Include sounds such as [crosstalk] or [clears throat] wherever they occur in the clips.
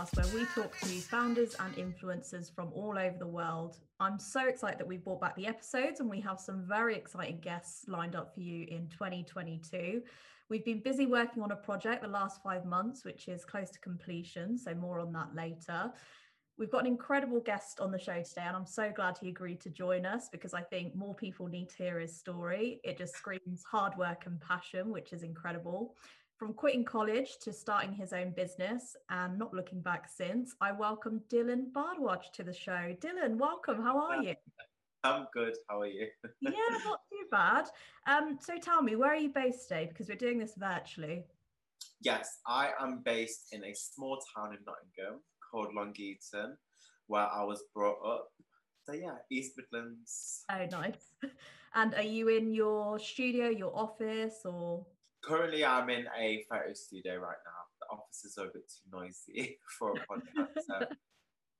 podcast, where we talk to founders and influencers from all over the world. I'm so excited that we've brought back the episodes and we have some very exciting guests lined up for you in 2022. We've been busy working on a project the last five months, which is close to completion. So, more on that later. We've got an incredible guest on the show today, and I'm so glad he agreed to join us because I think more people need to hear his story. It just screams hard work and passion, which is incredible. From quitting college to starting his own business and not looking back since, I welcome Dylan Bhardwaj to the show. Dylan, welcome. How are you? I'm good. How are you? yeah, [laughs] not too bad. Um, so tell me, where are you based today? Because we're doing this virtually. Yes, I am based in a small town in Nottingham called Long Eaton, where I was brought up. So yeah, East Midlands. Oh, nice. [laughs] And are you in your studio, your office, or? Currently, I'm in a photo studio right now. The office is a bit too noisy [laughs] for a podcast. so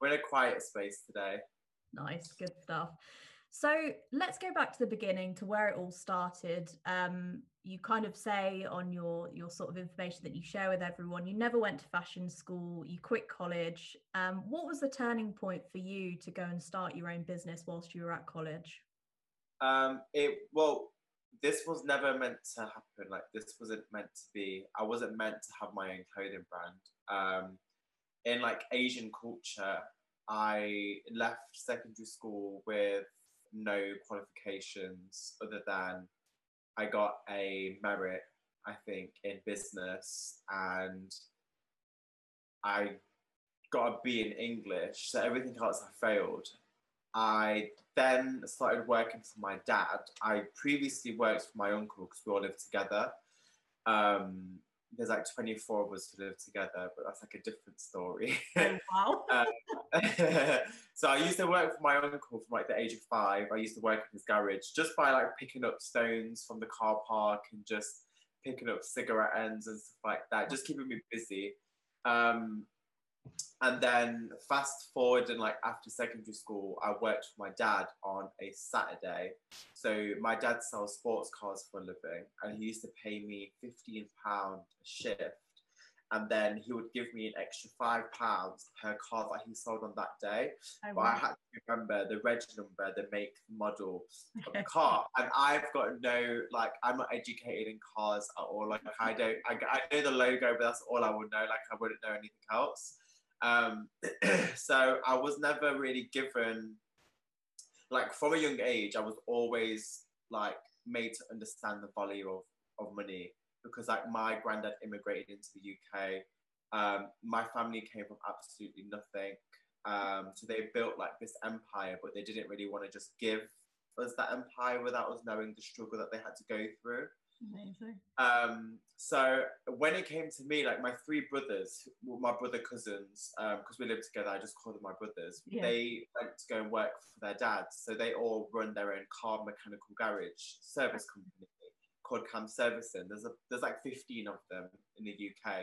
we're in a quiet space today. Nice, good stuff. So let's go back to the beginning to where it all started. Um, you kind of say on your your sort of information that you share with everyone, you never went to fashion school, you quit college. Um, what was the turning point for you to go and start your own business whilst you were at college? Um, it well, this was never meant to happen. Like this wasn't meant to be. I wasn't meant to have my own clothing brand. Um, in like Asian culture, I left secondary school with no qualifications other than I got a merit, I think, in business and I got a B in English. So everything else I failed. I then started working for my dad. I previously worked for my uncle because we all lived together. Um, there's like 24 of us who live together, but that's like a different story. Oh, wow. [laughs] um, [laughs] so I used to work for my uncle from like the age of five. I used to work in his garage just by like picking up stones from the car park and just picking up cigarette ends and stuff like that, just keeping me busy. Um, and then fast forward and like after secondary school, I worked with my dad on a Saturday. So my dad sells sports cars for a living, and he used to pay me fifteen pound a shift, and then he would give me an extra five pounds per car that he sold on that day. I but I had to remember the reg number, the make, the model [laughs] of the car, and I've got no like I'm not educated in cars at all. Like I don't, I, I know the logo, but that's all I would know. Like I wouldn't know anything else. Um, [clears throat] so I was never really given, like from a young age, I was always like made to understand the value of, of money because like my granddad immigrated into the UK. Um, my family came from absolutely nothing. Um, so they built like this empire, but they didn't really want to just give us that empire without us knowing the struggle that they had to go through. Amazing. Um, so when it came to me, like my three brothers, my brother cousins, because um, we lived together, I just called them my brothers. Yeah. They went to go and work for their dads, so they all run their own car mechanical garage service company called Kam Servicing. There's a there's like 15 of them in the UK.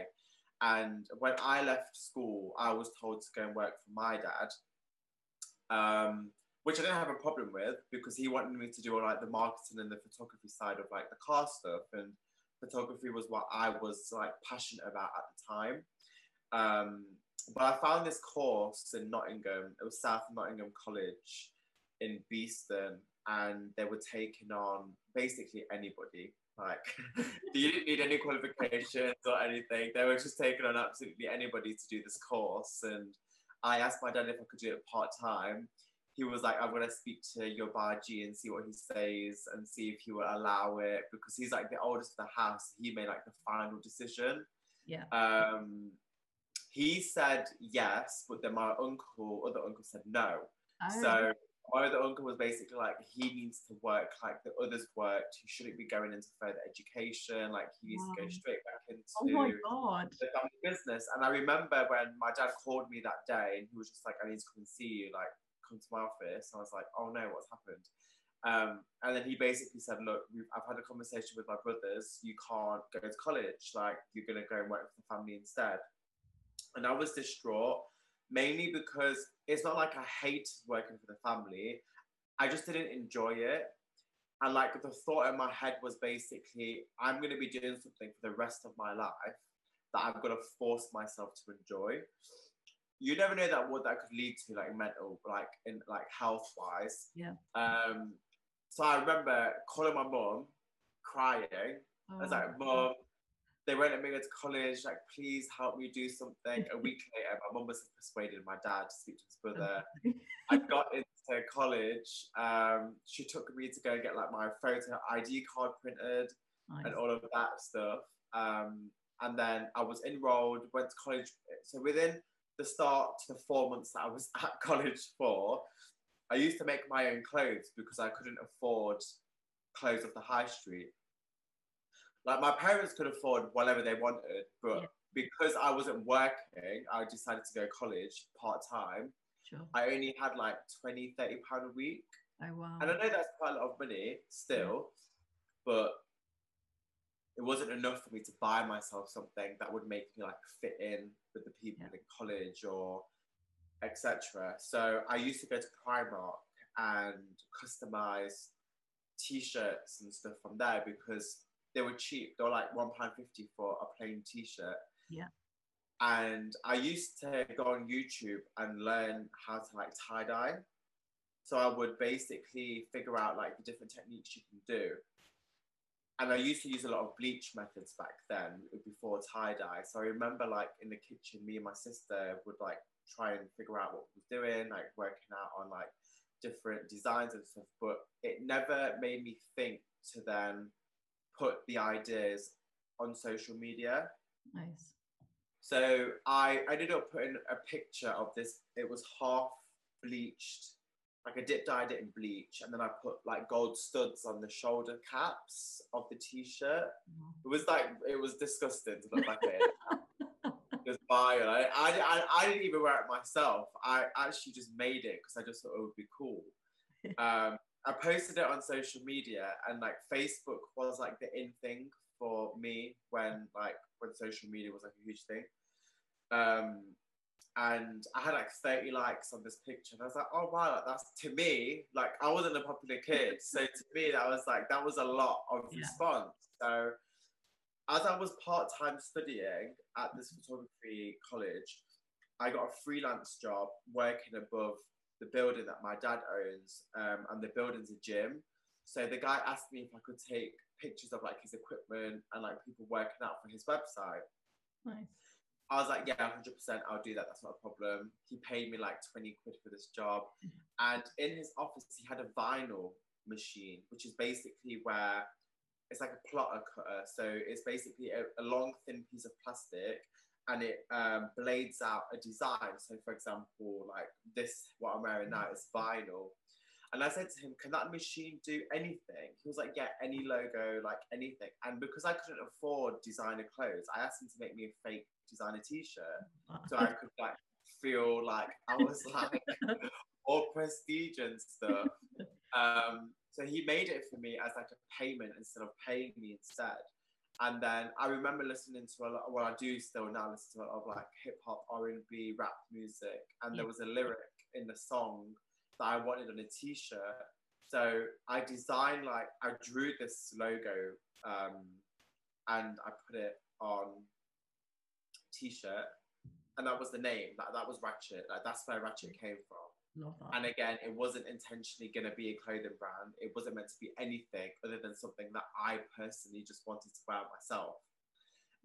And when I left school, I was told to go and work for my dad. Um, which I didn't have a problem with because he wanted me to do all like the marketing and the photography side of like the car stuff and photography was what I was like passionate about at the time. Um, but I found this course in Nottingham. It was South Nottingham College in Beeston, and they were taking on basically anybody. Like [laughs] you didn't need any qualifications or anything. They were just taking on absolutely anybody to do this course. And I asked my dad if I could do it part time he was like, I'm gonna speak to your Baji and see what he says and see if he will allow it because he's like the oldest of the house. He made like the final decision. Yeah. Um, he said yes, but then my uncle, other uncle said no. Oh. So my other uncle was basically like, he needs to work like the others worked. He shouldn't be going into further education. Like he needs Wow. to go straight back into oh my god. the family business. And I remember when my dad called me that day and he was just like, I need to come and see you, like, come to my office. And I was like, oh no, what's happened? Um, and then he basically said, look, I've had a conversation with my brothers. You can't go to college. Like, you're going to go and work for the family instead. And I was distraught, mainly because it's not like I hate working for the family. I just didn't enjoy it. And like the thought in my head was basically, I'm going to be doing something for the rest of my life that I'm going to force myself to enjoy. You never know that what that could lead to, like mental, like in like health wise. Yeah. Um. So I remember calling my mom, crying. I was Oh, like, "Mom, they won't let me go to college. Like, please help me do something. A week [laughs] later, my mom was persuaded my dad to speak to his brother. I [laughs] got into college. Um, she took me to go get like my photo ID card printed nice. and all of that stuff. Um, and then I was enrolled, went to college. So within the start to the four months that I was [laughs] at college for, I used to make my own clothes because I couldn't afford clothes off the high street. Like my parents could afford whatever they wanted, but Yeah. because I wasn't working, I decided to go college part time. Sure. I only had like 20, 30 pound a week. Oh wow. And I know that's quite a lot of money still, but it wasn't enough for me to buy myself something that would make me like fit in with the people Yeah. in college or etc. So I used to go to Primark and customize t-shirts and stuff from there because they were cheap. They were like one pound fifty for a plain t-shirt. Yeah. And I used to go on YouTube and learn how to like tie dye. So I would basically figure out like the different techniques you can do. And I used to use a lot of bleach methods back then uh, before tie dye. So I remember like in the kitchen, me and my sister would like try and figure out what we was doing, like working out on like different designs and stuff. But it never made me think to then put the ideas on social media. nice. So I ended up putting a picture of this. It was half bleached, like I dip dyed it in bleach, and then I put like gold studs on the shoulder caps of the t-shirt. Wow. It was like it was disgusting to look like it. [laughs] Vile. I, I, I, I didn't even wear it myself. I actually just made it because I just thought it would be cool. [laughs] Um, I posted it on social media, and like Facebook was like the in thing for me when like when social media was like a huge thing. Um, and I had like 30 likes on this picture, and I was like, oh wow, like, that's to me, like I wasn't a popular kid, [laughs] so to me that was like that was a lot of Yeah. response. So as I was part time studying at this photography college, I got a freelance job working above the building that my dad owns, um, and the building's a gym. So the guy asked me if I could take pictures of like his equipment and like people working out for his website. Nice. I was like, yeah, 100%, I'll do that. That's not a problem. He paid me like 20 quid for this job. Mm-hmm. And in his office, he had a vinyl machine, which is basically where it's like a plotter cutter. Uh, so it's basically a, a long, thin piece of plastic and it um, blades out a design. So, for example, like this, what I'm wearing now is mm-hmm. vinyl. And I said to him, Can that machine do anything? He was like, Yeah, any logo, like anything. And because I couldn't afford designer clothes, I asked him to make me a fake designer a t-shirt so I could like feel like I was like [laughs] all prestige and stuff. Um, so he made it for me as like a payment instead of paying me instead. And then I remember listening to a lot. Well, I do still now listen to a lot of like hip hop, R and B, rap music, and there was a lyric in the song that I wanted on a T-shirt. So I designed like I drew this logo um, and I put it on T-shirt, and that was the name. That that was Ratchet. Like that's where Ratchet came from. Love that. And again, it wasn't intentionally going to be a clothing brand. It wasn't meant to be anything other than something that I personally just wanted to wear myself.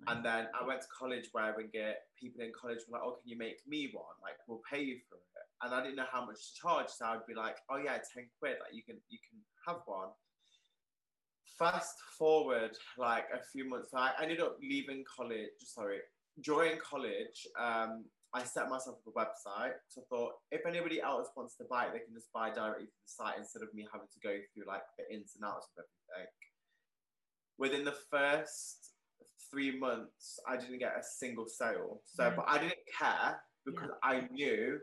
Nice. And then I went to college wearing it. People in college were like, "Oh, can you make me one? Like, we'll pay you for it." And I didn't know how much to charge, so I'd be like, "Oh yeah, ten quid. Like, you can you can have one." Fast forward like a few months, I ended up leaving college. Sorry, during college, um, I set myself up a website. So I thought if anybody else wants to buy it, they can just buy directly from the site instead of me having to go through like the ins and outs of everything. Within the first three months, I didn't get a single sale. So, Yeah. but I didn't care because I knew,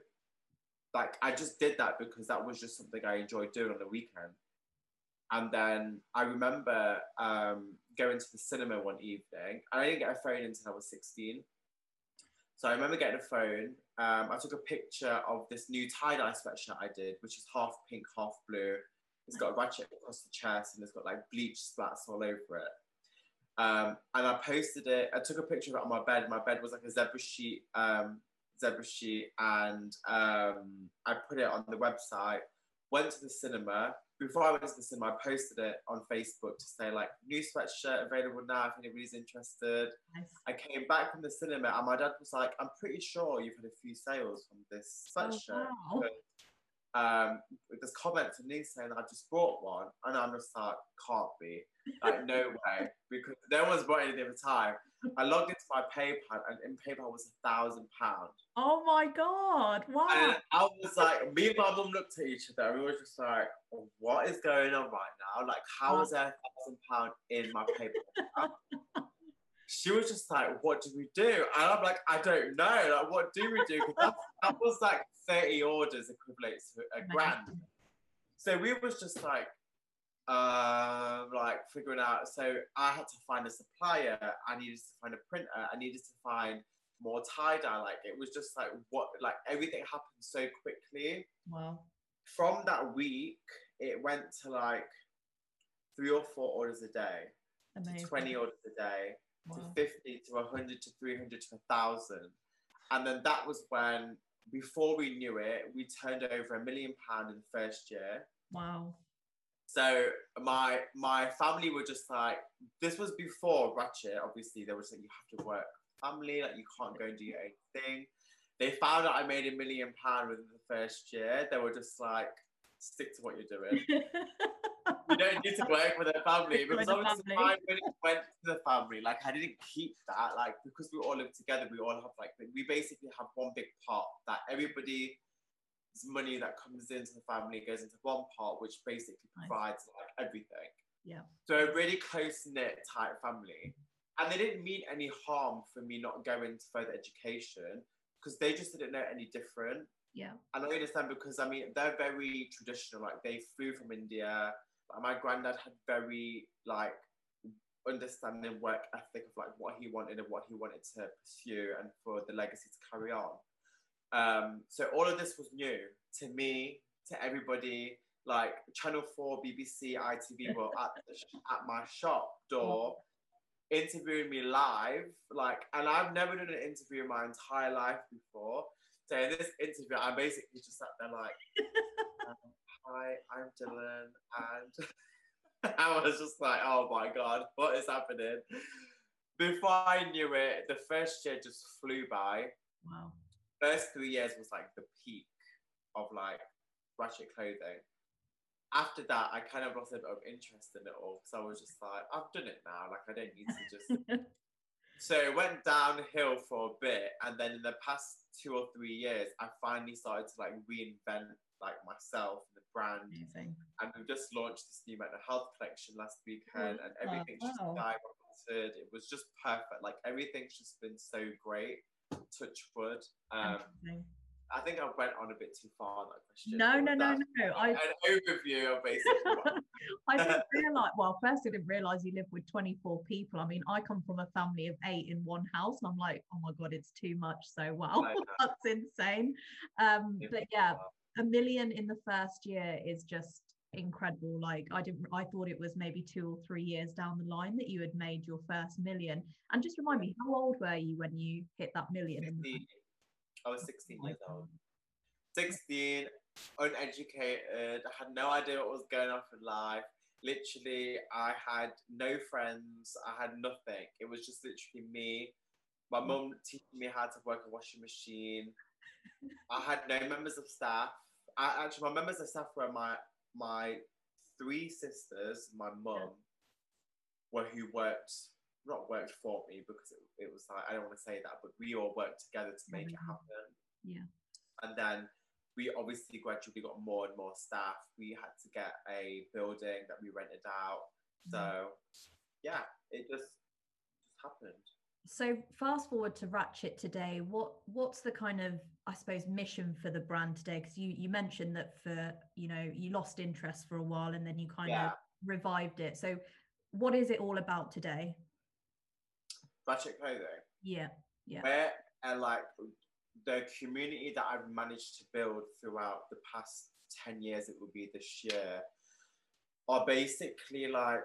like, I just did that because that was just something I enjoyed doing on the weekend. And then I remember um, going to the cinema one evening, I didn't get a phone until I was 16. So I remember getting a phone. Um, I took a picture of this new tie dye sweatshirt I did, which is half pink, half blue. It's got a ratchet across the chest and it's got like bleach splats all over it. Um, and I posted it. I took a picture of it on my bed. My bed was like a zebra sheet, um, zebra sheet, and um, I put it on the website. Went to the cinema. Before I went to the cinema, I posted it on Facebook to say like new sweatshirt available now if anybody's interested. Nice. I came back from the cinema and my dad was like, I'm pretty sure you've had a few sales from this sweatshirt. Oh, wow. Um, there's comments and these saying I just bought one, and I'm just like, can't be, like no [laughs] way, because no one's bought anything at the time. I logged into my PayPal, and in PayPal was a thousand pound, Oh my god! Wow. and I was like, me and my mum looked at each other, and we were just like, what is going on right now? Like, how is there a thousand pound in my PayPal? [laughs] she was just like, "What do we do?" And I'm like, "I don't know. Like, what do we do?" 'Cause that, that was like 30 orders equivalent to a oh grand. So we was just like, um, like figuring out. So I had to find a supplier. I needed to find a printer. I needed to find more tie dye. Like it was just like what, like everything happened so quickly. Wow. From that week, it went to like three or four orders a day, Amazing. to 20 orders a day Wow. to 50 to 100 to 300 to 1000 and then that was when before we knew it we turned over a million pound in the first year Wow. So my my family were just like this was before ratchet obviously they were saying you have to work family like you can't go and do your own thing they found out i made a million pound within the first year they were just like stick to what you're doing [laughs] you don't need to work with a family because obviously my money went to the family. Like I didn't keep that. Like because we all live together, we all have like we basically have one big pot that everybody's money that comes into the family goes into one pot, which basically Nice. provides like everything. Yeah. So a really close knit type family, and they didn't mean any harm for me not going to further education because they just didn't know any different. yeah. And I understand because I mean they're very traditional. Like they flew from India. Like, my granddad had very like understanding work ethic of like what he wanted and what he wanted to pursue and for the legacy to carry on. Um, so all of this was new to me, to everybody. Like Channel Four, BBC, ITV were [laughs] at the at my shop door, interviewing me live. Like, and I've never done an interview in my entire life before. So in this interview, I basically just sat there like, [laughs] um, "Hi, I'm Dylan," and [laughs] I was just like, "Oh my god, what is happening?" Before I knew it, the first year just flew by. Wow. First three years was like the peak of like ratchet clothing. After that, I kind of lost a bit of interest in it all because I was just like, I've done it now. Like I don't need to just [laughs] so it went downhill for a bit, and then in the past two or three years, I finally started to like reinvent like myself and the brand. Amazing. And we just launched this new mental health collection last weekend, oh, and wow, just skyrocketed. It was just perfect. Like everything's just been so great. Touch wood. Um, I think I went on a bit too far that question. No, no, no, no. I, An overview of basically [laughs] [laughs] I didn't realize. Well, first I didn't realize you live with 24 people. I mean, I come from a family of eight in one house, and I'm like, oh my god, it's too much. So wow, [laughs] know. that's insane. Um, Yeah. but yeah, a million in the first year is just incredible. Like I didn't, I thought it was maybe two or three years down the line that you had made your first million. And just remind me, how old were you when you hit that million? 16. I was 16 Oh years old. 16, uneducated, I had no idea what was going on in life. Literally, I had no friends, I had nothing. It was just literally me, my mum teaching me how to work a washing machine. I had no members of staff. I, actually, my members of staff were my my three sisters, my mum, were who worked not worked for me because it, it was like I don't want to say that, but we all worked together to make it Mhm. happen. Yeah. And then we obviously gradually got more and more staff. We had to get a building that we rented out. So yeah, it just just happened. So fast forward to Ratchet today. What what's the kind of I suppose mission for the brand today? Because you you mentioned that for you know you lost interest for a while and then you kind Yeah. of revived it. So what is it all about today? Ratchet clothing. Yeah, Yeah. Where and like the community that I've managed to build throughout the past 10 years, it will be this year. Are basically like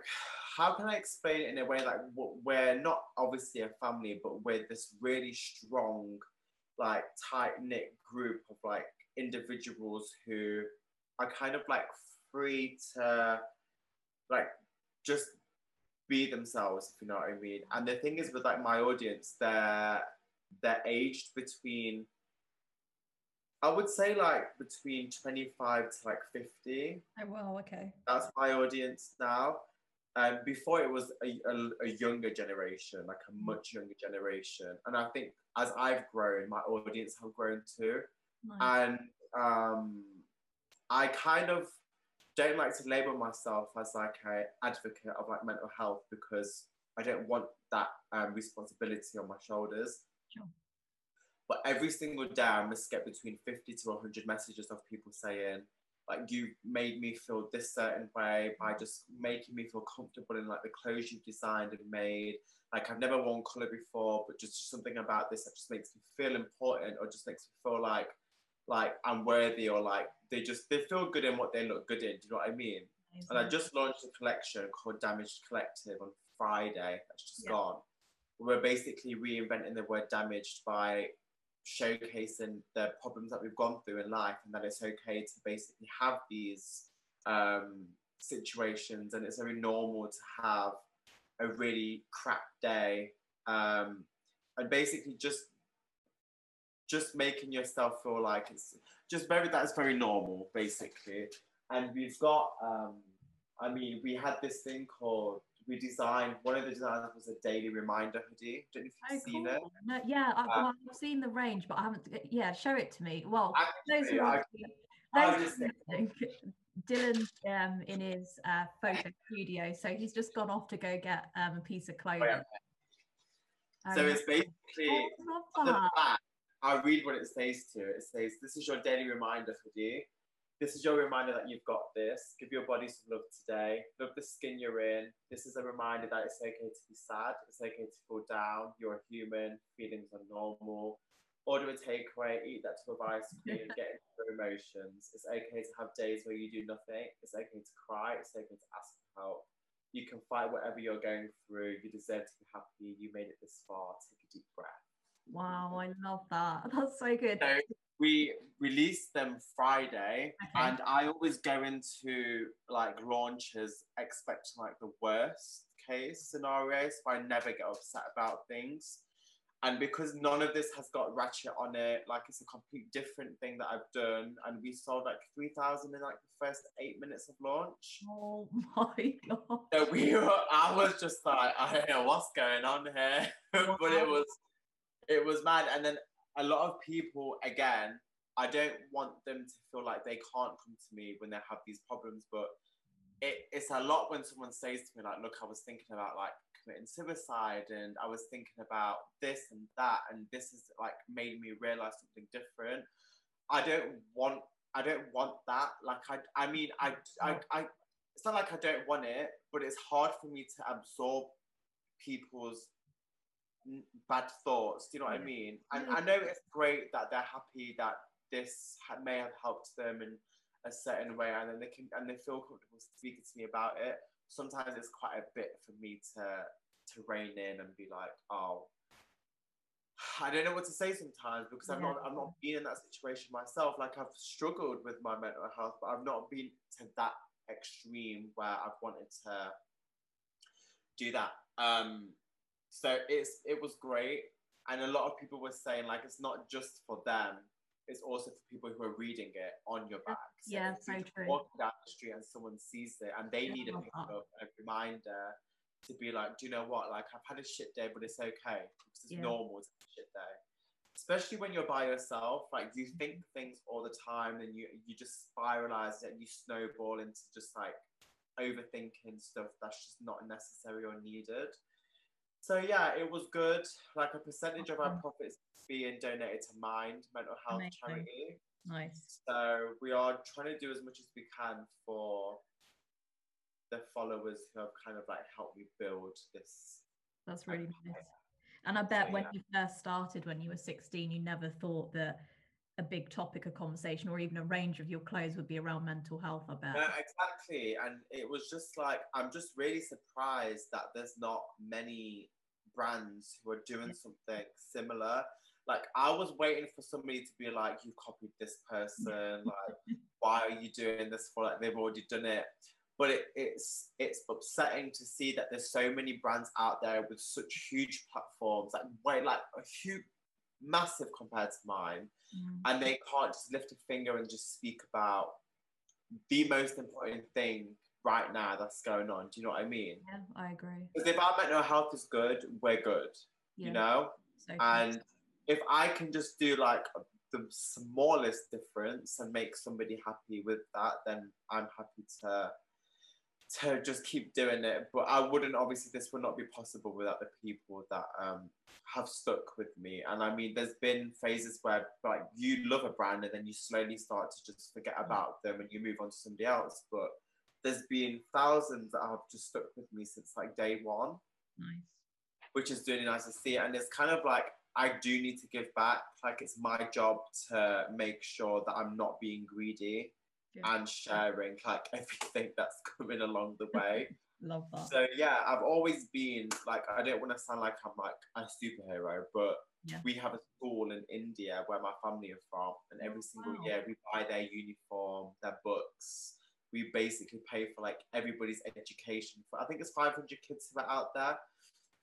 how can I explain it in a way like we're not obviously a family, but we're this really strong, like tight knit group of like individuals who are kind of like free to like just be themselves, if you know what I mean. And the thing is with like my audience, they're they're aged between I would say like between 25 to like 50. Oh well, okay. That's my audience now. And um, before it was a, a, a, younger generation, like a much younger generation. And I think as I've grown, my audience have grown too. Nice. And um, I kind of don't like to label myself as like an advocate of like mental health because I don't want that um, responsibility on my shoulders. Sure. But every single day, I must get between 50 to 100 messages of people saying, like, you made me feel this certain way by just making me feel comfortable in like the clothes you've designed and made. Like, I've never worn color before, but just something about this that just makes me feel important or just makes me feel like like I'm worthy or like they just they feel good in what they look good in. Do you know what I mean? Amazing. And I just launched a collection called Damaged Collective on Friday. That's just yeah. gone. We're basically reinventing the word damaged by showcasing the problems that we've gone through in life and that it's okay to basically have these um, situations and it's very normal to have a really crap day. Um, and basically just just making yourself feel like it's just very that's very normal basically. And we've got um i mean we had this thing called we designed one of the designs was a daily reminder hoodie don't know if you've oh, seen cool. it no, yeah I've, well, um, I've, seen the range but i haven't yeah show it to me well those who are [laughs] Dylan um, in his uh, photo studio, so he's just gone off to go get um, a piece of clothing. Oh, yeah. so um, it's basically oh, the back I'll read what it says to. It says, This is your daily reminder for you. This is your reminder that you've got this. Give your body some love today. Love the skin you're in. This is a reminder that it's okay to be sad. It's okay to fall down. You're a human. Feelings are normal. Order a takeaway, eat that to a ice cream, [laughs] get into your emotions. It's okay to have days where you do nothing. It's okay to cry. It's okay to ask for help. You can fight whatever you're going through. You deserve to be happy. You made it this far. Take a deep breath. Wow, I love that. [laughs] That's so good. So we release them Friday, okay. and I always go into like launches expecting like the worst case scenario, so I never get upset about things. And because none of this has got ratchet on it, like it's a complete different thing that I've done. And we sold like 3,000 in like the first eight minutes of launch. Oh my [laughs] God. So we were, I was just like, I don't know what's going on here. [laughs] but it was it was mad. And then a lot of people, again, I don't want them to feel like they can't come to me when they have these problems, but it, it's a lot when someone says to me, like, look, I was thinking about like committing suicide and I was thinking about this and that, and this has like made me realize something different. I don't want I don't want that. Like I I mean I I, I it's not like I don't want it, but it's hard for me to absorb people's bad thoughts. Do you know what I mean? And I know it's great that they're happy that this may have helped them in a certain way, and then they can and they feel comfortable speaking to me about it. Sometimes it's quite a bit for me to to rein in and be like, oh, I don't know what to say sometimes because I'm not I'm not been in that situation myself. Like I've struggled with my mental health, but I've not been to that extreme where I've wanted to do that. Um, so it's it was great, and a lot of people were saying like it's not just for them; it's also for people who are reading it on your back. So yeah, so true. Walking down the street and someone sees it, and they need a pick uh-huh. up, a reminder to be like, do you know what? Like I've had a shit day, but it's okay because it's yeah. normal to have a shit day. Especially when you're by yourself, like you mm-hmm. think things all the time, and you you just spiralize it and you snowball into just like overthinking stuff that's just not necessary or needed. So yeah, it was good. Like a percentage of our profits being donated to Mind Mental Health Amazing. Charity. Nice. So we are trying to do as much as we can for the followers who have kind of like helped me build this. That's really nice. And I bet so, when yeah. you first started, when you were 16, you never thought that a big topic of conversation or even a range of your clothes would be around mental health i bet Yeah, exactly. And it was just like, I'm just really surprised that there's not many brands who are doing something similar. Like, I was waiting for somebody to be like, you copied this person. [laughs] Like, why are you doing this for? Like, they've already done it. But it, it's it's upsetting to see that there's so many brands out there with such huge platforms, like way like a huge, massive compared to mine, Mm. and they can't just lift a finger and just speak about the most important thing right now that's going on. Do you know what I mean? yeah i agree Because if our mental health is good, we're good, yeah you know? so And if I can just do like the smallest difference and make somebody happy with that, then I'm happy to to just keep doing it. But I wouldn't obviously this would not be possible without the people that um have stuck with me. And I mean there's been phases where like you love a brand and then you slowly start to just forget about them and you move on to somebody else. But there's been thousands that have just stuck with me since like day one nice which is really nice to see. And it's kind of like I do need to give back. Like it's my job to make sure that I'm not being greedy Yeah. and sharing like [laughs] everything that's coming along the way. [laughs] love that so yeah, I've always been like I don't want to sound like I'm like a superhero, but Yeah. we have a school in India where my family are from, and every single Wow. year we buy their uniform, their books. We basically pay for like everybody's education. For I think it's 500 kids that are out there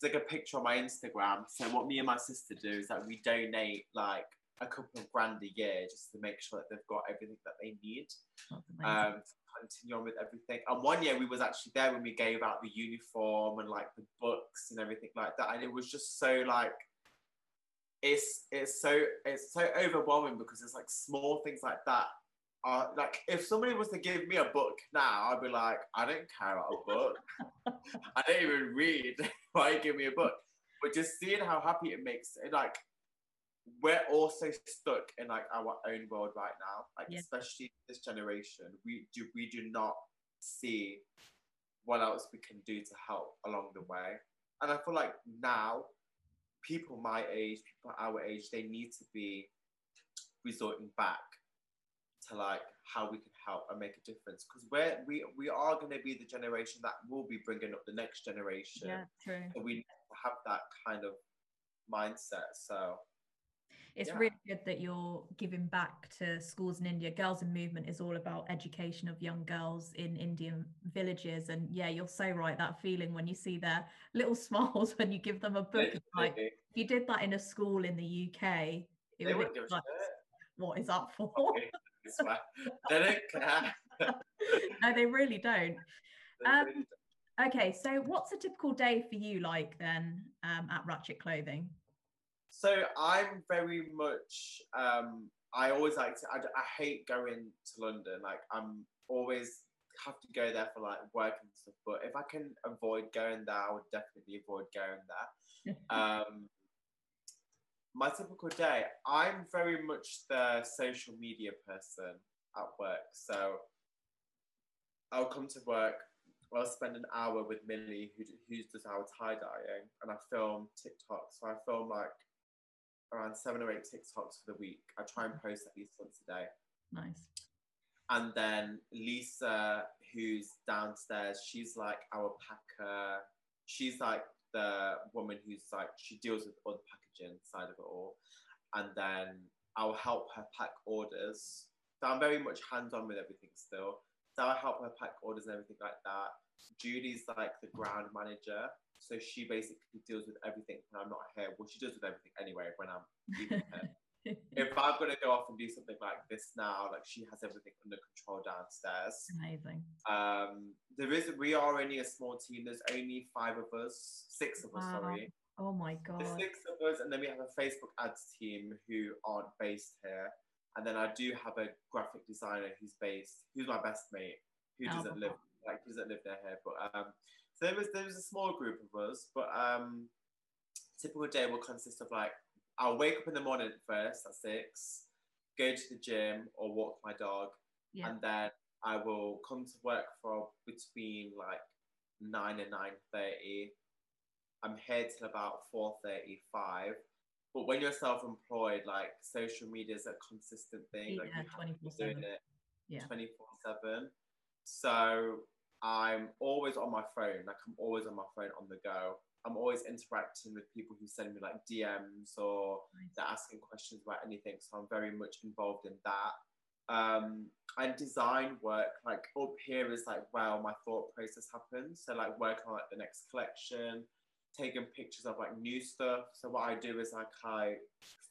like a picture on my Instagram. So what me and my sister do is that we donate like a couple of grand a year just to make sure that they've got everything that they need um, to continue on with everything. And one year we was actually there when we gave out the uniform and like the books and everything like that. And it was just so like it's it's so it's so overwhelming because it's like small things like that are like if somebody was to give me a book now, I'd be like, I don't care about a book. [laughs] I don't even read. [laughs] Why give me a book? But just seeing how happy it makes it like we're also stuck in like our own world right now. Like Yeah. especially this generation. We do we do not see what else we can do to help along the way. And I feel like now people my age, people our age, they need to be resorting back to like how we can help and make a difference because we're we we are going to be the generation that will be bringing up the next generation yeah, true. so we need to have that kind of mindset so It's Yeah. really good that you're giving back to schools in India. Girls in Movement is all about education of young girls in Indian villages. And yeah, you're so right. That feeling when you see their [laughs] little smiles when you give them a book. Like if you did that in a school in the UK, it would be like, what is that for? Okay, [laughs] I swear. they don't care [laughs] no, they really don't. They Um, really don't. Okay, so what's a typical day for you like then um, at Ratchet Clothing? So I'm very much. Um, I always like to. I, I hate going to London. Like I'm always have to go there for like work and stuff. But if I can avoid going there, I would definitely avoid going there. Um, [laughs] my typical day. I'm very much the social media person at work. So I'll come to work. I'll spend an hour with Millie, who, who does our tie dyeing, and I film TikToks. So I film like around seven or eight TikToks for the week. I try and post at least once a day. Nice. And then Lisa, who's downstairs, she's like our packer. She's like the woman who's like, she deals with all the packaging side of it all. And then I'll help her pack orders. So I'm very much hands on with everything still. So I'll help her pack orders and everything like that. Julie's like the ground manager. So she basically deals with everything when I'm not here. Well, she does with everything anyway when I'm leaving here [laughs] if I'm gonna go off and do something like this now, like she has everything under control downstairs. Amazing. Um, there is we are only a small team. There's only five of us, six of us, Wow. sorry. Oh my God. There's six of us, and then we have a Facebook ads team who aren't based here. And then I do have a graphic designer who's based, who's my best mate, who Oh, doesn't live like doesn't live near here. But um, so there was there was a small group of us, but um, typical day will consist of like I'll wake up in the morning first at six, go to the gym or walk my dog, Yeah. and then I will come to work for between like nine and nine thirty. I'm here till about four thirty-five, But when you're self-employed, like social media is a consistent thing. Yeah, like you have to be 24/7. doing it Yeah. 24/7. So I'm always on my phone. Like I'm always on my phone on the go. I'm always interacting with people who send me like DMs or Nice. they're asking questions about anything. So I'm very much involved in that. Um, and design work, like up here is like where my thought process happens. So like working on like the next collection, taking pictures of like new stuff. So what I do is like I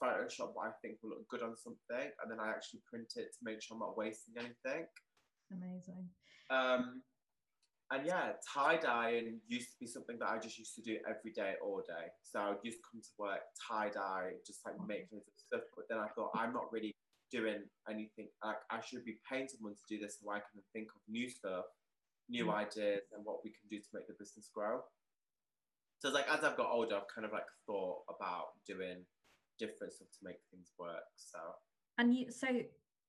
Photoshop what I think will look good on something, and then I actually print it to make sure I'm not wasting anything. Amazing. Um, and yeah, tie dyeing used to be something that I just used to do every day, all day. So I would just come to work, tie dye, just like make loads of stuff. But then I thought I'm not really doing anything. Like I should be paying someone to do this so I can think of new stuff, new Mm. ideas, and what we can do to make the business grow. So it's like as I've got older, I've kind of like thought about doing different stuff to make things work. So And you so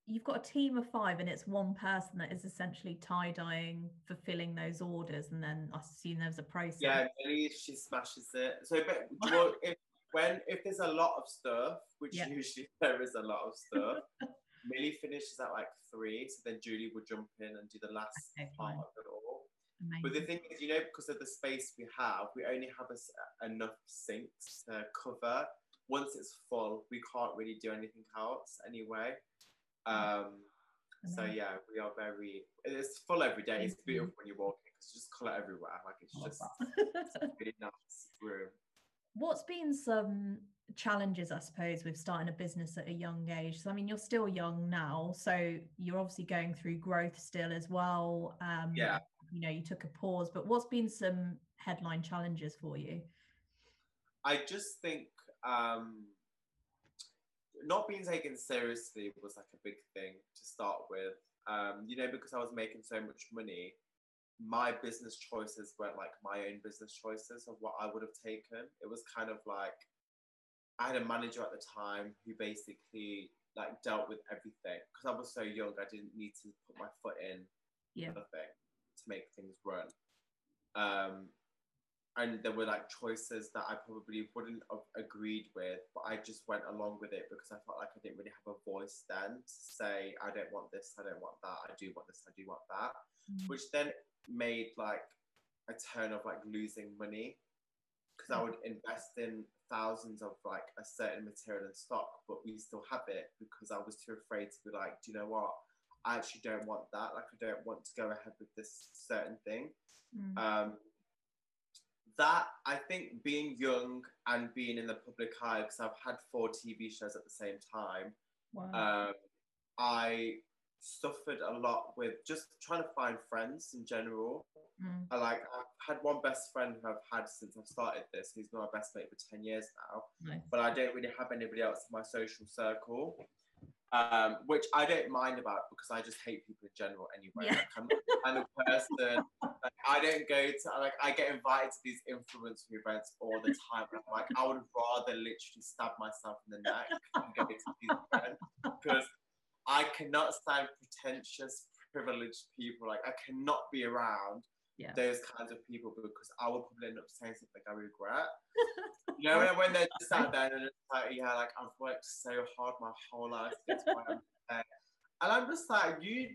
you've got a team of five and it's one person that is essentially tie-dyeing, fulfilling those orders, and then I assume there's a process. Yeah, Millie, she smashes it. So, but well, if when if there's a lot of stuff, which Yeah. usually [laughs] there is a lot of stuff, [laughs] Millie finishes at like three, so then Julie would jump in and do the last Okay, part fine. of it all. Amazing. But the thing is, you know, because of the space we have, we only have a enough sinks to cover. Once it's full, we can't really do anything else anyway. Um, so yeah, we are very. It's full every day. It's beautiful when you're walking because just colour everywhere. Like it's just a really [laughs] nice room. What's been some challenges, I suppose, with starting a business at a young age? So, I mean, you're still young now, so you're obviously going through growth still as well. Um, Yeah. You know, you took a pause, but what's been some headline challenges for you? I just think um, not being taken seriously was like a big thing to start with. Um, you know, because I was making so much money, my business choices weren't like my own business choices of what I would have taken. It was kind of like I had a manager at the time who basically like dealt with everything because I was so young. I didn't need to put my foot in Yeah. nothing to make things run. Um, and there were like choices that I probably wouldn't have agreed with, but I just went along with it because I felt like I didn't really have a voice then to say, I don't want this, I don't want that, I do want this, I do want that, Mm. which then made like a turn of like losing money because I would invest in thousands of like a certain material and stock, but we still have it because I was too afraid to be like, do you know what? I actually don't want that. Like, I don't want to go ahead with this certain thing. Mm. Um, that I think being young and being in the public eye, because I've had four TV shows at the same time, wow. um, I suffered a lot with just trying to find friends in general. Mm. I like I've had one best friend who I've had since I've started this. He's been my best mate for ten years now, Nice. but I don't really have anybody else in my social circle. Um, which I don't mind about because I just hate people in general anyway. Yeah. Like, I'm not the kind of person like, I don't go to like I get invited to these influencer events all the time. And I'm like I would rather literally stab myself in the neck than go to these events because I cannot stand pretentious, privileged people. Like I cannot be around Yeah. those kinds of people because I will probably end up saying something I regret. [laughs] You know, when, when they're just sat there and it's like, yeah, like I've worked so hard my whole life to get to where I'm. And I'm just like, you,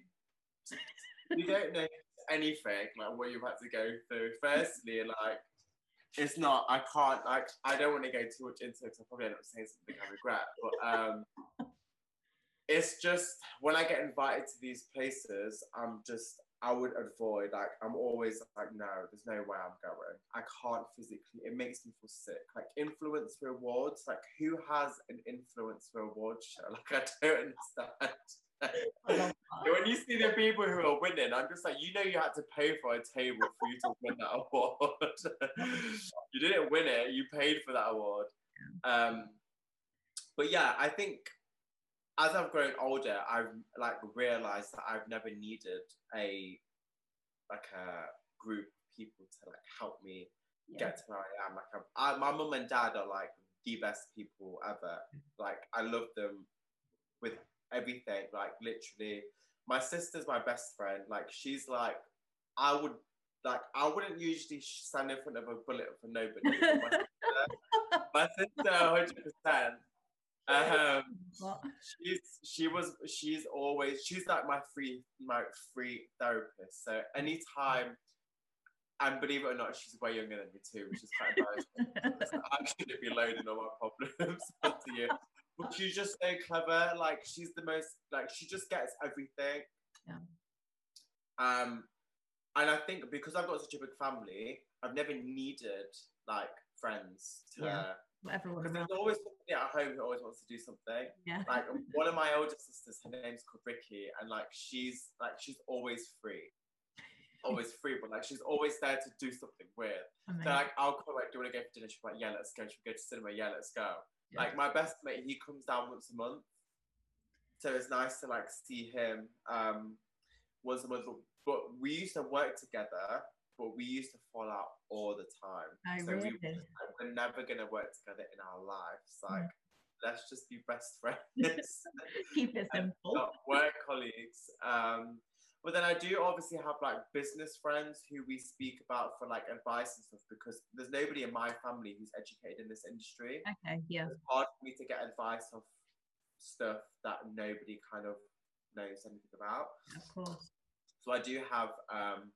[laughs] you don't know anything like what you've had to go through. Firstly, like it's not. I can't. Like I don't want to go too much into it. 'cause I'll probably end up saying something I regret. But um, it's just when I get invited to these places, I'm just I would avoid. Like I'm always like, no, there's no way I'm going. I can't physically. It makes me feel sick. Like influencer awards. Like who has an influencer award show? [laughs] Like I don't understand. I love that. when you see the people who are winning, I'm just like, you know, you had to pay for a table for you to win that award. [laughs] you didn't win it; you paid for that award. Um, but yeah, I think as I've grown older, I've like realized that I've never needed a like a group of people to like help me Yeah. get to where I am. Like I, I, my mum and dad are like the best people ever. Mm-hmm. Like I love them with everything. Like literally, my sister's my best friend. Like she's like, I would like I wouldn't usually stand in front of a bullet for nobody. [laughs] My sister, hundred percent. [laughs] Um, she's she was she's always she's like my free my free therapist. So anytime, and believe it or not, she's way younger than me too, which is quite embarrassing. [laughs] I shouldn't be loading all my problems [laughs] onto you. But she's just so clever. Like she's the most like she just gets everything. Yeah. Um, and I think because I've got such a big family, I've never needed like friends to. Yeah. Everyone Because there's always somebody at home who always wants to do something. Yeah. Like [laughs] one of my older sisters, her name's called Ricky, and like she's like she's always free, always free, but like she's always there to do something. Amazing. So like I'll call like, do you want to go for dinner? She's like, yeah, let's go. Should we go to cinema? Yeah, let's go. Yeah. Like my best mate, he comes down once a month, so it's nice to like see him um once a month. But we used to work together, but we used to fall out all the time. Oh, so we really? were just like, we're never gonna work together in our lives. Mm. Like let's just be best [laughs] friends. [laughs] Keep it simple. not work colleagues. Um, but then I do obviously have like business friends who we speak about for like advice and stuff because there's nobody in my family who's educated in this industry. Okay. Yeah. It's hard for me to get advice of stuff that nobody kind of knows anything about. Of course. So I do have um,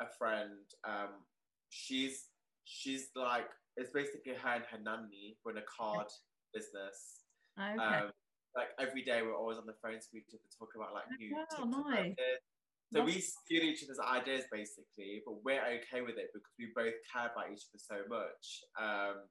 a friend. Um, she's she's like it's basically her and her nanny run a card business. Okay. Um, like every day, we're always on the phone to each other talking about like new Oh, nice. So we steal each other's ideas basically, but we're okay with it because we both care about each other so much. Um,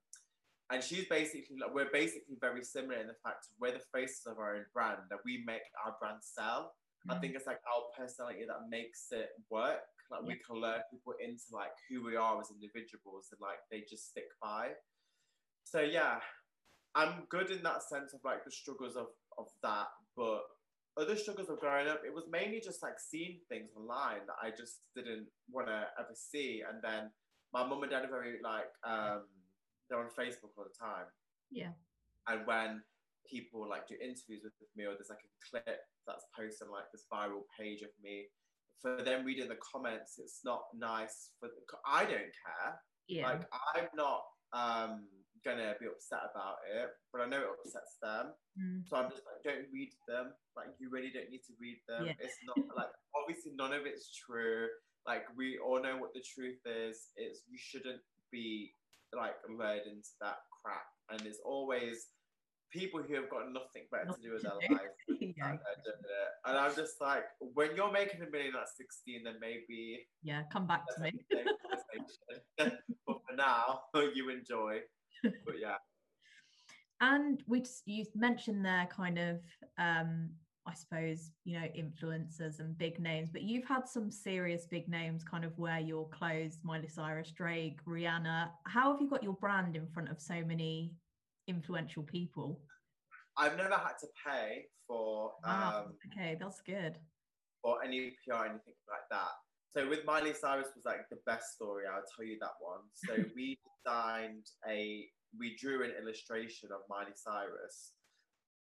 and she's basically like we're basically very similar in the fact we're the faces of our own brand that we make our brand sell. I Mm. think it's like our personality that makes it work. Like we can lure people into like who we are as individuals and like they just stick by. So yeah, I'm good in that sense of like the struggles of of that, but other struggles of growing up, it was mainly just like seeing things online that I just didn't want to ever see. And then my mum and dad are very like um they're on Facebook all the time. Yeah. And when people like do interviews with me or there's like a clip that's posted on like this viral page of me, for them reading the comments, it's not nice for I don't care. Yeah. Like I'm not um gonna be upset about it, but I know it upsets them. Mm. So I'm just like, don't read them. Like you really don't need to read them. Yeah. It's not like [laughs] obviously none of it's true. Like we all know what the truth is. It's you shouldn't be like lured into that crap. And it's always people who have got nothing better to do with their Nothing life. [laughs] yeah. out there doing it. And I'm just like, when you're making a million at 16, then maybe Yeah. Come back to me. a different [laughs] conversation. [laughs] but for now, you enjoy. But yeah. And we just, you mentioned there kind of, um, I suppose, you know, influencers and big names, but you've had some serious big names kind of wear your clothes, Miley Cyrus, Drake, Rihanna. How have you got your brand in front of so many influential people? I've never had to pay for Wow. um okay, that's good. Or any PR or anything like that. So with Miley Cyrus was like the best story. I'll tell you that one. So [laughs] we designed a, we drew an illustration of Miley Cyrus,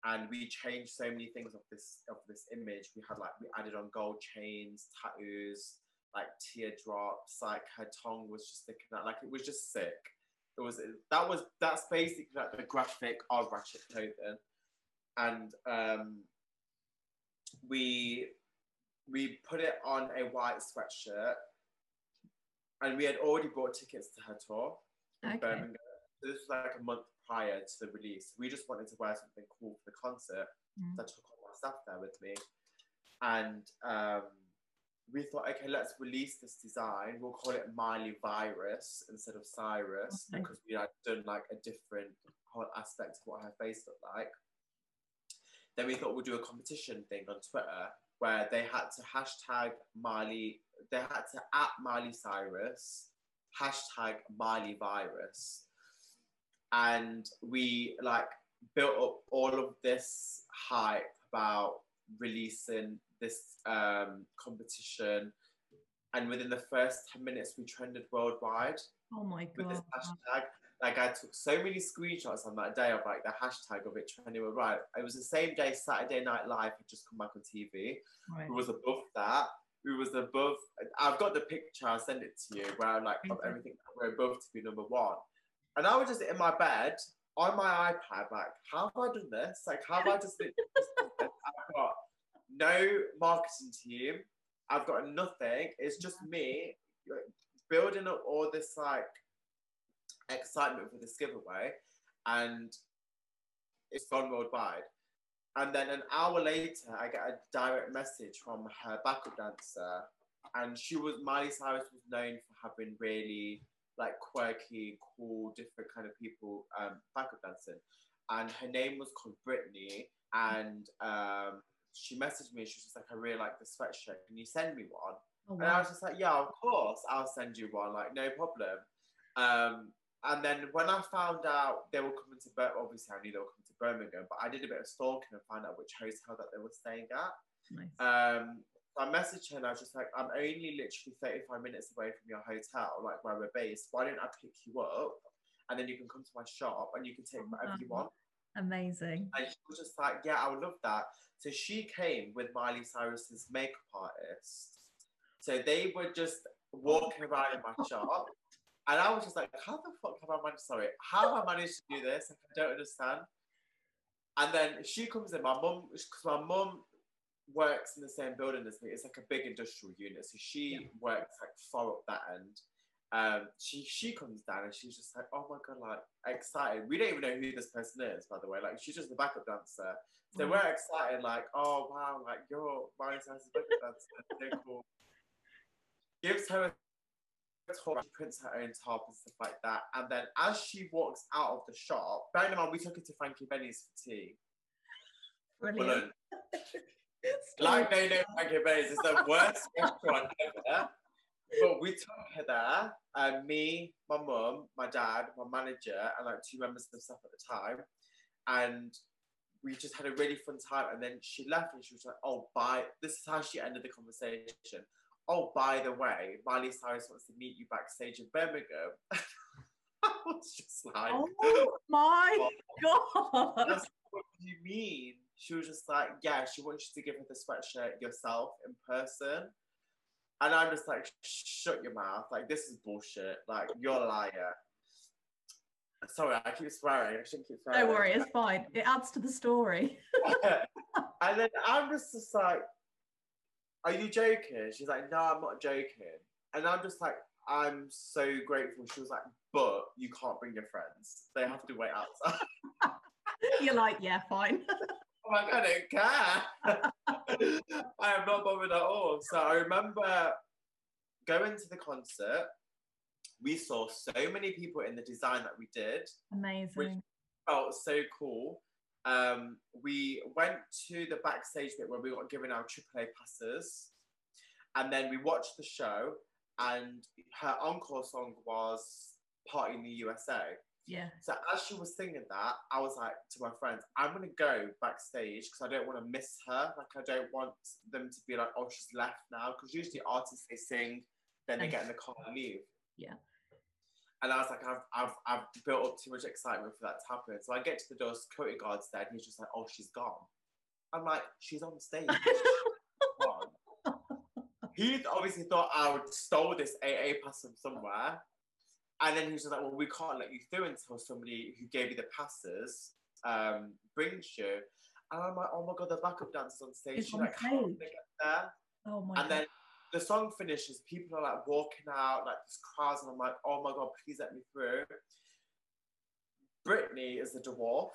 and we changed so many things of this of this image. We had like we added on gold chains, tattoos, like teardrops. Like her tongue was just sticking out. Like it was just sick. It was that was that's basically like the graphic of Ratchet Clothing, and um, we we put it on a white sweatshirt, and we had already bought tickets to her tour in Okay. Birmingham. So this was like a month prior to the release. We just wanted to wear something cool for the concert. Mm. So I took all my stuff there with me, and um, we thought, okay, let's release this design. We'll call it Miley Virus instead of Cyrus Okay. because we had done like a different whole aspect of what her face looked like. Then we thought we'd do a competition thing on Twitter where they had to hashtag Miley, they had to at Miley Cyrus, hashtag Miley Virus. And we like built up all of this hype about releasing this um, competition. And within the first 10 minutes, we trended worldwide Oh my with this god. hashtag. Like I took so many screenshots on that day of like the hashtag of it trending worldwide. It was the same day Saturday Night Live had just come back on TV. Right. Who was above that? Who was above? I've got the picture. I'll send it to you. Where I'm like of everything that we're above to be number one. And I was just in my bed, on my iPad, like, how have I done this? Like, how have I just, [laughs] no marketing team. I've got nothing. It's just me building up all this like excitement for this giveaway, and it's gone worldwide. And then an hour later, I get a direct message from her backup dancer, and she was Miley Cyrus was known for having really like quirky, cool, different kind of people um, backup dancing, and her name was called Brittany, and um, she messaged me. and She was just like, "I really like the sweatshirt. Can you send me one?" Oh, wow. And I was just like, "Yeah, of course, I'll send you one. Like, no problem." Um, and then when I found out they were coming to Birmingham, obviously I knew they were coming to Birmingham, but I did a bit of stalking and found out which hotel that they were staying at. Nice. Um, I messaged her and I was just like, I'm only literally 35 minutes away from your hotel, like where we're based. Why don't I pick you up? And then you can come to my shop and you can take whatever you want. Amazing. And she was just like, Yeah, I would love that. So she came with Miley Cyrus's makeup artist. So they were just walking around in my shop. And I was just like, how the fuck have I managed? Sorry, how have I managed to do this? Like, I don't understand. And then she comes in. My mum, because my mum works in the same building as me. It's like a big industrial unit. So she yeah. works like far up that end. Um, she she comes down and she's just like, oh my god, like excited. We don't even know who this person is, by the way. Like she's just the backup dancer. So mm. we're excited, like, oh wow, like you're Miley Cyrus's backup dancer. so [laughs] cool. Gives her a top, she prints her own top and stuff like that. And then as she walks out of the shop, bearing in mind we took her to Frankie Benny's for tea. Brilliant. like they know Frankie Benny's is the worst [laughs] restaurant ever. But we took her there, uh, me, my mum, my dad, my manager, and like two members of the staff at the time. And we just had a really fun time. And then she left and she was like, oh, bye. This is how she ended the conversation oh, by the way, Miley Cyrus wants to meet you backstage in Birmingham. [laughs] I was just like, oh my god. what do you mean? She was just like, yeah, she wants you to give her the sweatshirt yourself in person. And I'm just like, shut your mouth. Like, this is bullshit. Like, you're a liar. Sorry, I keep swearing. I shouldn't keep swearing. Don't worry, it's fine. It adds to the story. [laughs] and then I'm just, just like, are you joking? She's like, no, I'm not joking. And I'm just like, I'm so grateful. She was like, but you can't bring your friends. They have to wait outside. [laughs] You're like, yeah, fine. oh my God, I don't care. [laughs] I am not bothered at all. So I remember going to the concert. We saw so many people in the design that we did. Amazing. Which felt so cool um, we went to the backstage bit where we got given our AAA passes, and then we watched the show. And her encore song was "Party in the USA." Yeah. So as she was singing that, I was like to my friends, "I'm gonna go backstage because I don't want to miss her. Like I don't want them to be like, oh, she's left now." Because usually artists they sing, then they get in the car and leave. Yeah. And I was like, I've, I've, I've built up too much excitement for that to happen. So I get to the door, security guard's there, and he's just like, oh, she's gone. I'm like, she's on stage. [laughs] he obviously thought I would stole this AA pass from somewhere. And then he was just like, well, we can't let you through until somebody who gave you the passes um, brings you. And I'm like, oh my God, the backup dancer's on stage. She's like, how did they get there? Oh my god. and God. then the song finishes, people are like walking out, like this crowds, and I'm like, oh my god, please let me through. Brittany is a dwarf,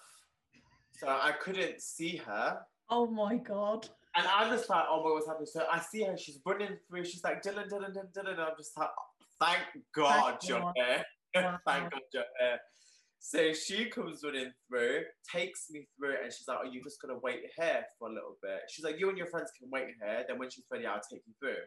so I couldn't see her. Oh my god. And I'm just like, oh my god, what's happening? So I see her, she's running through, she's like, Dylan, Dylan, Dylan, Dylan. And I'm just like, thank God thank you're here. Wow. [laughs] thank God you're here. So she comes running through, takes me through, and she's like, Are you just gonna wait here for a little bit? She's like, You and your friends can wait here, then when she's ready, I'll take you through.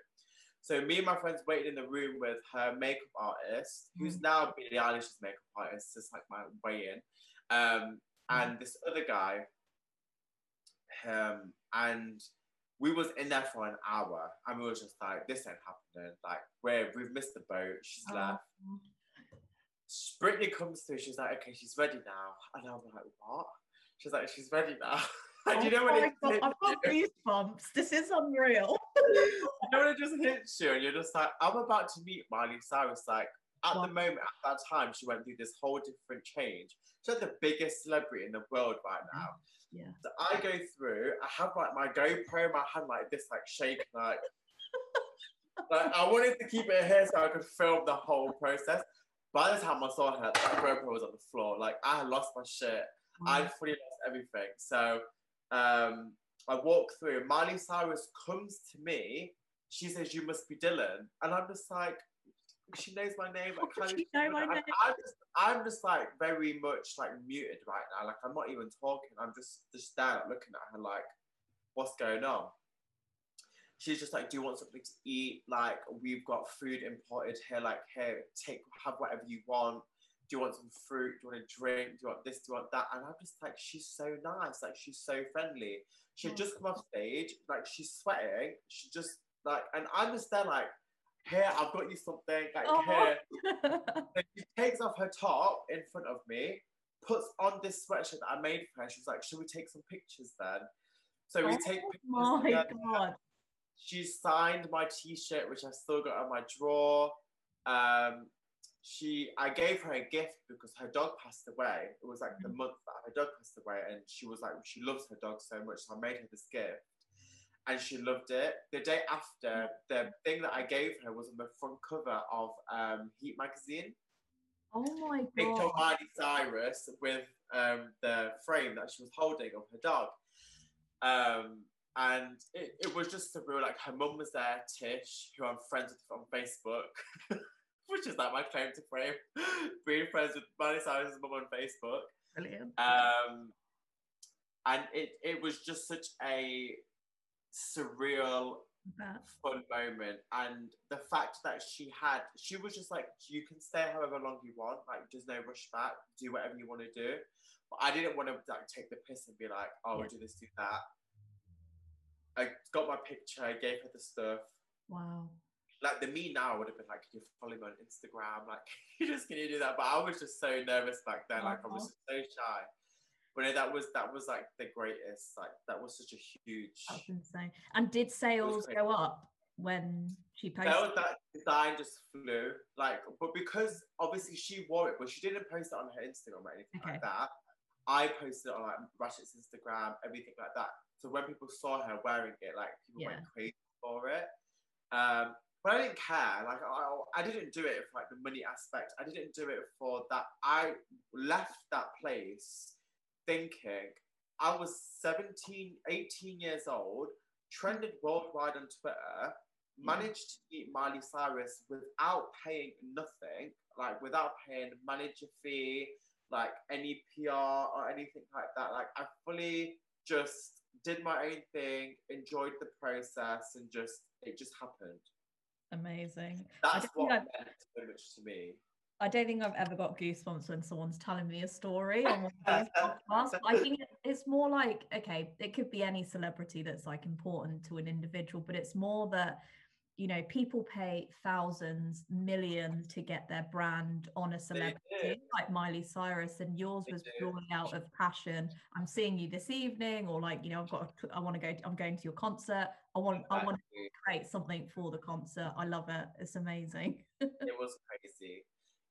So me and my friends waited in the room with her makeup artist, who's mm. now Billie Eilish's makeup artist, just like my way in, um, and this other guy. Um, and we was in there for an hour, and we was just like, "This ain't happening. Like, we're we've missed the boat. She's oh. left." Brittany comes through. She's like, "Okay, she's ready now," and I'm like, "What?" She's like, "She's ready now." [laughs] And oh you know when oh it God, I've got goosebumps. This is unreal. [laughs] you know when it just hits you and you're just like, I'm about to meet Miley Cyrus. Like, at the moment, at that time, she went through this whole different change. She's like the biggest celebrity in the world right now. Yeah. So I go through, I have like my GoPro in my hand like this, like shaking, like, [laughs] like I wanted to keep it here so I could film the whole process. By the time I saw her, that GoPro was on the floor. Like I had lost my shit. I fully lost everything. So um, I walk through. Miley Cyrus comes to me. She says, "You must be Dylan," and I'm just like, she knows my name. I can't she know my I'm, name? I'm just, I'm just like very much like muted right now. Like I'm not even talking. I'm just just there looking at her like, what's going on? She's just like, do you want something to eat? Like we've got food imported here. Like here, take have whatever you want. Do you want some fruit? Do you want a drink? Do you want this? Do you want that? And I'm just like, she's so nice. Like she's so friendly. She had just come off stage. Like she's sweating. She just like, and I'm just there like here, I've got you something, like oh. here. [laughs] she takes off her top in front of me, puts on this sweatshirt that I made for her. She's like, should we take some pictures then? So we oh take pictures. My together. God. She signed my t-shirt, which I still got in my drawer. Um, she I gave her a gift because her dog passed away. It was like the month that her dog passed away, and she was like, she loves her dog so much. So I made her this gift and she loved it. The day after, the thing that I gave her was on the front cover of um, Heat magazine. Oh my god! Picture Miley Cyrus with um, the frame that she was holding of her dog. Um, and it, it was just surreal. Like her mum was there, Tish, who I'm friends with on Facebook, [laughs] which is like my claim to fame, [laughs] being friends with Miley Cyrus's mum on Facebook. Brilliant. Um, and it it was just such a surreal fun moment and the fact that she had she was just like you can stay however long you want like there's no rush back do whatever you want to do but i didn't want to like take the piss and be like oh yeah. do this do that i got my picture i gave her the stuff wow like the me now would have been like, can you follow me on Instagram? Like, [laughs] you just can you do that? But I was just so nervous back then. Like, I was so shy but that was that was like the greatest like that was such a huge that's insane and did sales go up when she posted that, that design just flew like but because obviously she wore it but she didn't post it on her instagram or anything okay. like that i posted it on like Ratchet's instagram everything like that so when people saw her wearing it like people yeah. went crazy for it um but I didn't care. Like I, I didn't do it for like the money aspect. I didn't do it for that. I left that place thinking I was 17, 18 years old, trended worldwide on Twitter, managed to meet Miley Cyrus without paying nothing, like without paying manager fee, like any PR or anything like that. Like I fully just did my own thing, enjoyed the process, and just it just happened. Amazing. That's what meant so much to me. I don't think I've ever got goosebumps when someone's telling me a story on one of [laughs] these podcasts. I think it's more like, okay, it could be any celebrity that's like important to an individual, but it's more that, you know, people pay thousands, millions to get their brand on a celebrity like Miley Cyrus, and yours was purely out of passion. I'm seeing you this evening, or like, you know, I've got, I want to go, I'm going to your concert. I want, exactly. I want to create something for the concert. I love it. It's amazing. [laughs] it was crazy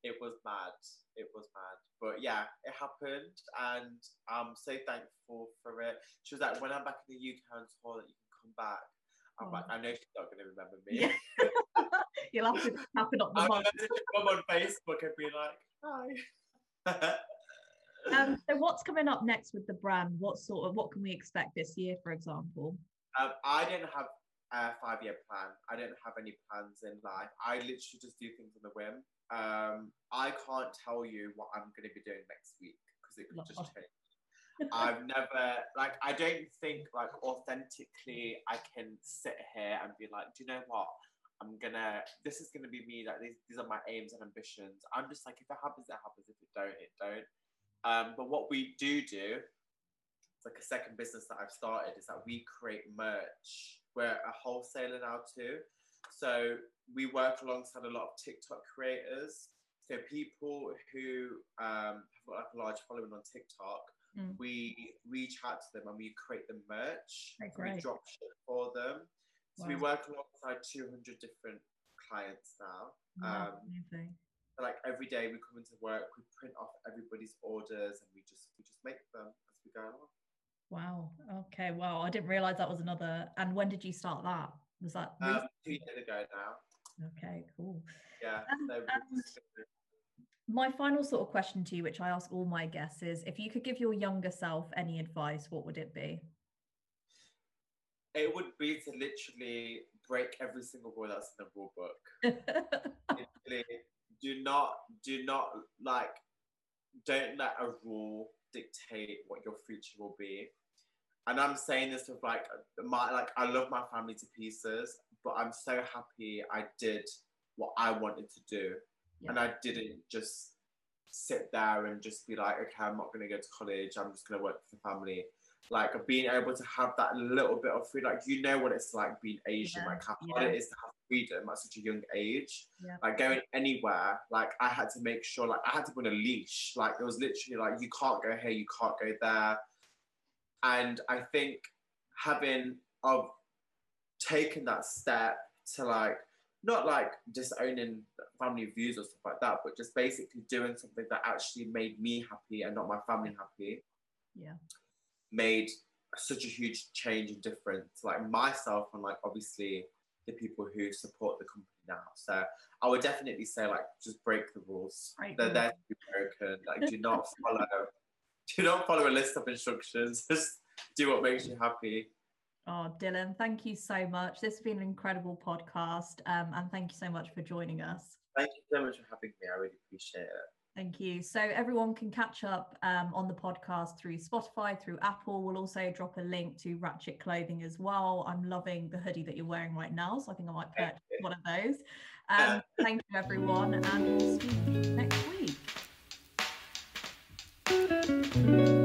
it was mad. It was mad. But yeah, it happened, and I'm so thankful for it. She was like, when I'm back in the UK tour, that you can come back. I'm oh. like, I know she's not going to remember me. Yeah. [laughs] You'll have to happen up the I'm come on Facebook and be like, hi. um, [laughs] so what's coming up next with the brand? What sort of what can we expect this year, for example? Um, I didn't have a five-year plan. I didn't have any plans in life. I literally just do things on the whim. Um, I can't tell you what I'm going to be doing next week because it could just change. [laughs] I've never like I don't think like authentically I can sit here and be like, do you know what? I'm gonna this is gonna be me, like these these are my aims and ambitions. I'm just like if it happens, it happens. If it don't, it don't. Um, but what we do do, it's like a second business that I've started, is that we create merch. We're a wholesaler now too. So we work alongside a lot of TikTok creators. So people who um, have got like a large following on TikTok, mm. we reach out to them and we create the merch. Oh, we drop ship for them. So wow. we work alongside 200 different clients now. Wow, um, So like every day we come into work, we print off everybody's orders and we just we just make them as we go along. Wow. Okay. Wow. I didn't realize that was another. And when did you start that? Was that um, two years ago now? Okay. Cool. Yeah. Um, my final sort of question to you, which I ask all my guests, is if you could give your younger self any advice, what would it be? It would be to literally break every single rule that's in the rule book. [laughs] do not, do not like, don't let a rule dictate what your future will be. And I'm saying this with like my like I love my family to pieces, but I'm so happy I did what I wanted to do. Yeah. And I didn't just sit there and just be like, okay, I'm not gonna go to college, I'm just gonna work for the family. Like being able to have that little bit of freedom, like you know what it's like being Asian, yeah. like how hard yeah. it is to have freedom at such a young age. Yeah. Like going anywhere, like I had to make sure, like I had to put a leash. Like it was literally like you can't go here, you can't go there. And I think having of taken that step to like not like disowning family views or stuff like that, but just basically doing something that actually made me happy and not my family happy. Yeah. Made such a huge change and difference, like myself and like obviously the people who support the company now. So I would definitely say like just break the rules. Right. They're there to be broken. Like do not [laughs] follow do not follow a list of instructions. [laughs] Just do what makes you happy. Oh, Dylan, thank you so much. This has been an incredible podcast. Um, and thank you so much for joining us. Thank you so much for having me. I really appreciate it. Thank you. So everyone can catch up um, on the podcast through Spotify, through Apple. We'll also drop a link to Ratchet Clothing as well. I'm loving the hoodie that you're wearing right now, so I think I might purchase one of those. Um, [laughs] thank you, everyone, and we'll see you next week.